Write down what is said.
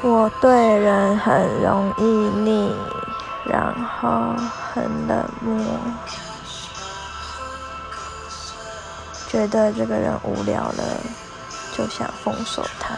我对人很容易腻然后很冷漠。觉得这个人无聊了就想封锁他。